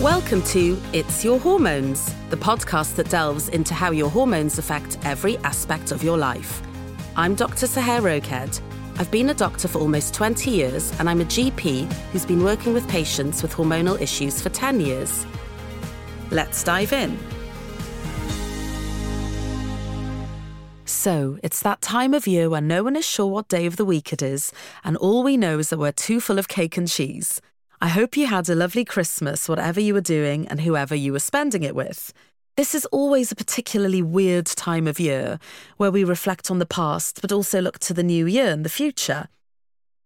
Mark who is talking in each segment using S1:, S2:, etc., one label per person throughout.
S1: Welcome to It's Your Hormones, the podcast that delves into how your hormones affect every aspect of your life. I'm Dr. Sohère Roked. I've been a doctor for almost 20 years, and I'm a GP who's been working with patients with hormonal issues for 10 years. Let's dive in. So, it's that time of year when no one is sure what day of the week it is, and all we know is that we're too full of cake and cheese. I hope you had a lovely Christmas, whatever you were doing and whoever you were spending it with. This is always a particularly weird time of year where we reflect on the past but also look to the new year and the future.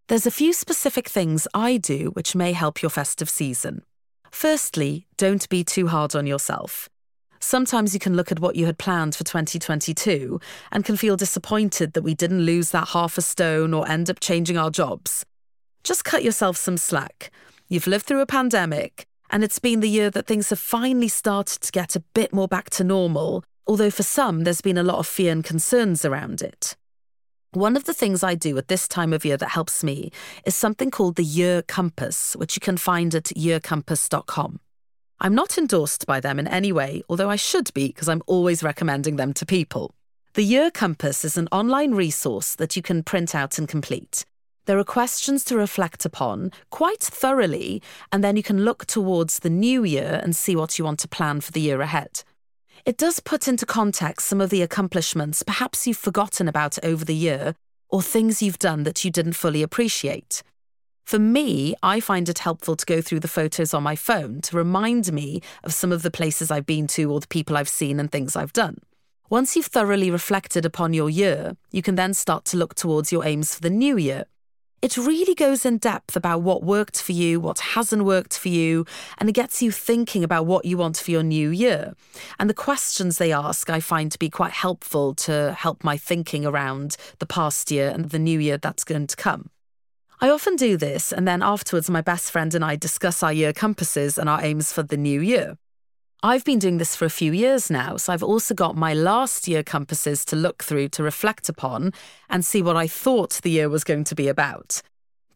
S1: There's a few specific things I do which may help your festive season. Firstly, don't be too hard on yourself. Sometimes you can look at what you had planned for 2022 and can feel disappointed that we didn't lose that half a stone or end up changing our jobs. Just cut yourself some slack. You've lived through a pandemic, and it's been the year that things have finally started to get a bit more back to normal, although for some there's been a lot of fear and concerns around it. One of the things I do at this time of year that helps me is something called the Year Compass, which you can find at yearcompass.com. I'm not endorsed by them in any way, although I should be because I'm always recommending them to people. The Year Compass is an online resource that you can print out and complete. There are questions to reflect upon quite thoroughly, and then you can look towards the new year and see what you want to plan for the year ahead. It does put into context some of the accomplishments perhaps you've forgotten about over the year or things you've done that you didn't fully appreciate. For me, I find it helpful to go through the photos on my phone to remind me of some of the places I've been to or the people I've seen and things I've done. Once you've thoroughly reflected upon your year, you can then start to look towards your aims for the new year it really goes in depth about what worked for you, what hasn't worked for you, and it gets you thinking about what you want for your new year. And the questions they ask I find to be quite helpful to help my thinking around the past year and the new year that's going to come. I often do this, and then afterwards, my best friend and I discuss our year compasses and our aims for the new year. I've been doing this for a few years now, so I've also got my last year compasses to look through to reflect upon and see what I thought the year was going to be about.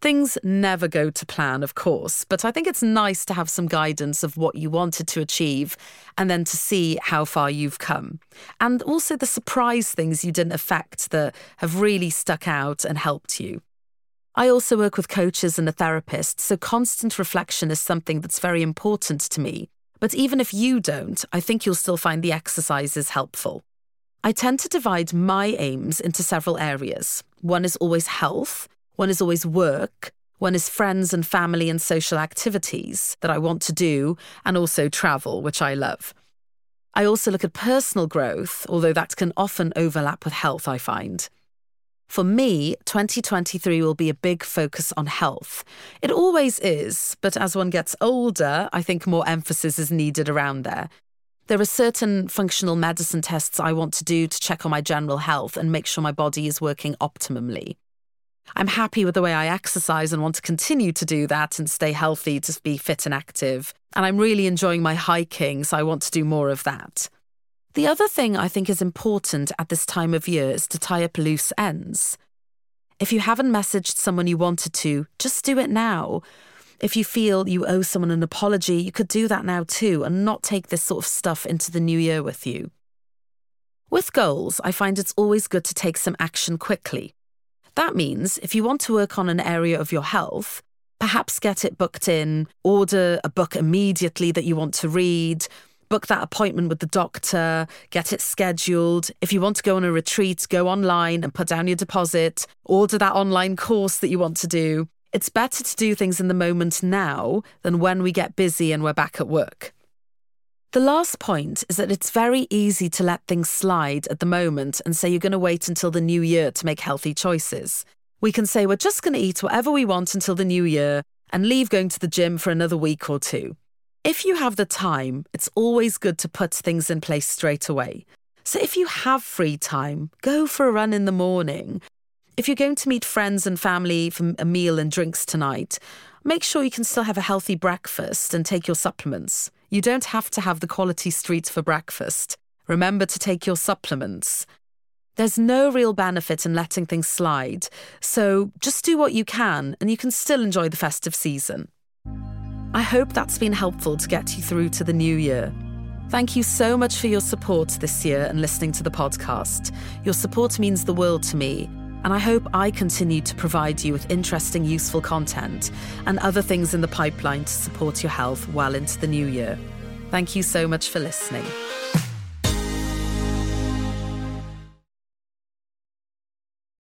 S1: Things never go to plan, of course, but I think it's nice to have some guidance of what you wanted to achieve and then to see how far you've come. And also the surprise things you didn't affect that have really stuck out and helped you. I also work with coaches and a therapist, so constant reflection is something that's very important to me. But even if you don't, I think you'll still find the exercises helpful. I tend to divide my aims into several areas. One is always health, one is always work, one is friends and family and social activities that I want to do, and also travel, which I love. I also look at personal growth, although that can often overlap with health, I find. For me, 2023 will be a big focus on health. It always is, but as one gets older, I think more emphasis is needed around there. There are certain functional medicine tests I want to do to check on my general health and make sure my body is working optimally. I'm happy with the way I exercise and want to continue to do that and stay healthy to be fit and active. And I'm really enjoying my hiking, so I want to do more of that. The other thing I think is important at this time of year is to tie up loose ends. If you haven't messaged someone you wanted to, just do it now. If you feel you owe someone an apology, you could do that now too and not take this sort of stuff into the new year with you. With goals, I find it's always good to take some action quickly. That means if you want to work on an area of your health, perhaps get it booked in, order a book immediately that you want to read, book that appointment with the doctor, get it scheduled. If you want to go on a retreat, go online and put down your deposit, order that online course that you want to do. It's better to do things in the moment now than when we get busy and we're back at work. The last point is that it's very easy to let things slide at the moment and say you're going to wait until the new year to make healthy choices. We can say we're just going to eat whatever we want until the new year and leave going to the gym for another week or two. If you have the time, it's always good to put things in place straight away. So if you have free time, go for a run in the morning. If you're going to meet friends and family for a meal and drinks tonight, make sure you can still have a healthy breakfast and take your supplements. You don't have to have the quality street for breakfast. Remember to take your supplements. There's no real benefit in letting things slide, so just do what you can and you can still enjoy the festive season. I hope that's been helpful to get you through to the new year. Thank you so much for your support this year and listening to the podcast. Your support means the world to me, and I hope I continue to provide you with interesting, useful content and other things in the pipeline to support your health well into the new year. Thank you so much for listening.